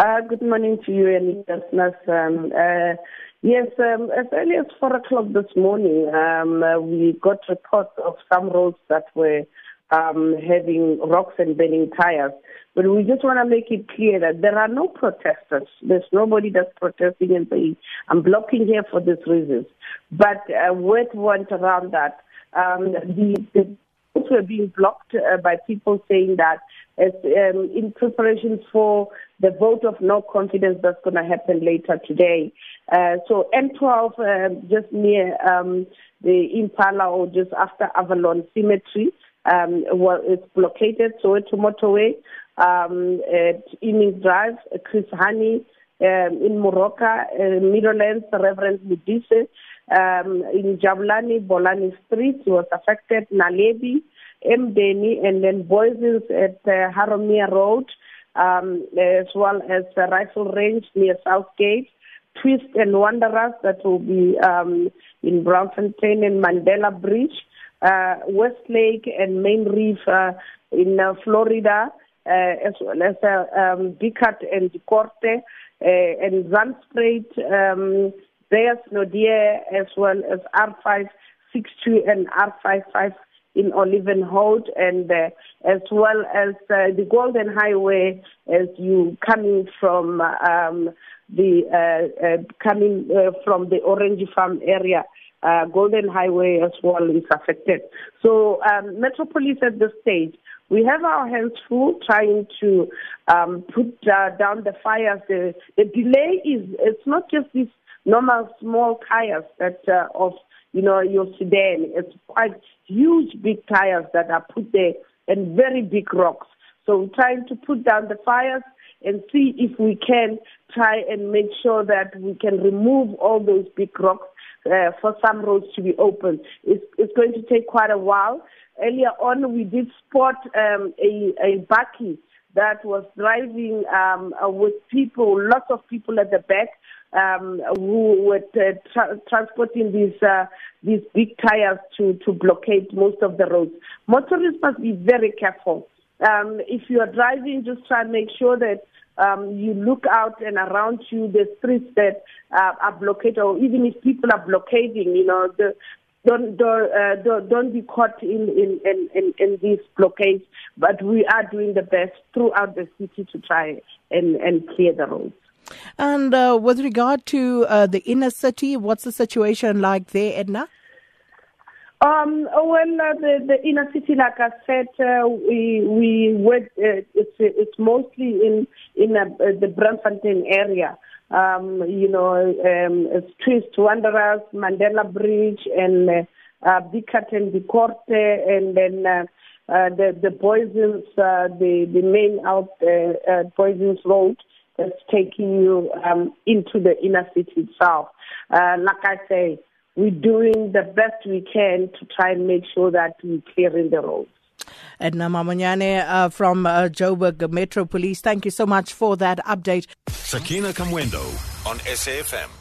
Uh, good morning to you and listeners. Um, uh, yes, um, as early as 4 o'clock this morning, um, uh, we got reports of some roads that were um, having rocks and burning tires. But we just want to make it clear that there are no protesters. There's nobody that's protesting and saying, I'm blocking here for these reasons. But uh, word went around that um, the, the were being blocked uh, by people saying that as um, in preparation for the vote of no confidence that's going to happen later today. Uh, so M12, uh, just near um, the Impala or just after Avalon Cemetery, um, well, it's blockaded. So it's motorway um, at Drive, Chris Hani, um, in Moroka, uh, Meadowlands, Reverend Mudise, um, in Jabulani, Bolani Street was affected, Naledi, Mdeni, and then Booysens at uh, Haromia Road, um, as well as the Rifle Range near Southgate, Twist and Wanderers that will be um, in Braamfontein and Mandela Bridge, uh, Westlake and Main Reef uh, in uh, Florida, uh, as well as uh, um, and Corte, uh, and Zandspruit, um, there's Nodia, as well as R562 and R55 in Olivenhout and uh, as well as uh, the Golden Highway as you coming from um, the uh, uh, coming uh, from the Orange Farm area. Uh, Golden Highway as well is affected. So um, Metro Police at this stage, we have our hands full trying to um, put uh, down the fires. The, the delay is it's not just these normal small tires that uh, of you know, your sedan. It's quite huge, big tires that are put there and very big rocks. So we're trying to put down the fires and see if we can try and make sure that we can remove all those big rocks uh, for some roads to be open. It's, it's going to take quite a while. Earlier on, we did spot um, a, a bakkie that was driving um, uh, with people, lots of people at the back um, who were uh, tra- transporting these uh, these big tires to to blockade most of the roads. Motorists must be very careful. Um, if you are driving, just try and make sure that um, you look out and around you the streets that uh, are blockaded, or even if people are blockading, you know, the, don't don't, uh, don't be caught in in, in in in these blockades. But we are doing the best throughout the city to try and and clear the roads. And uh, with regard to uh, the inner city, what's the situation like there, Edna? Um, well, uh, the, the inner city, like I said, uh, we we went, uh, it's it's mostly in in uh, the Braamfontein area. Um, you know, um, it's Twist Wanderers, Mandela Bridge, and uh, uh, Bicat and Bicorte, and then uh, uh, the the Booysens, uh, the the main out uh, uh, Booysens Road that's taking you um, into the inner city itself. Uh, like I say, we're doing the best we can to try and make sure that we're clearing the roads. Edna Mamonyane uh, from uh, Joburg Metro Police, thank you so much for that update. Sakina Kamwendo on SAFM.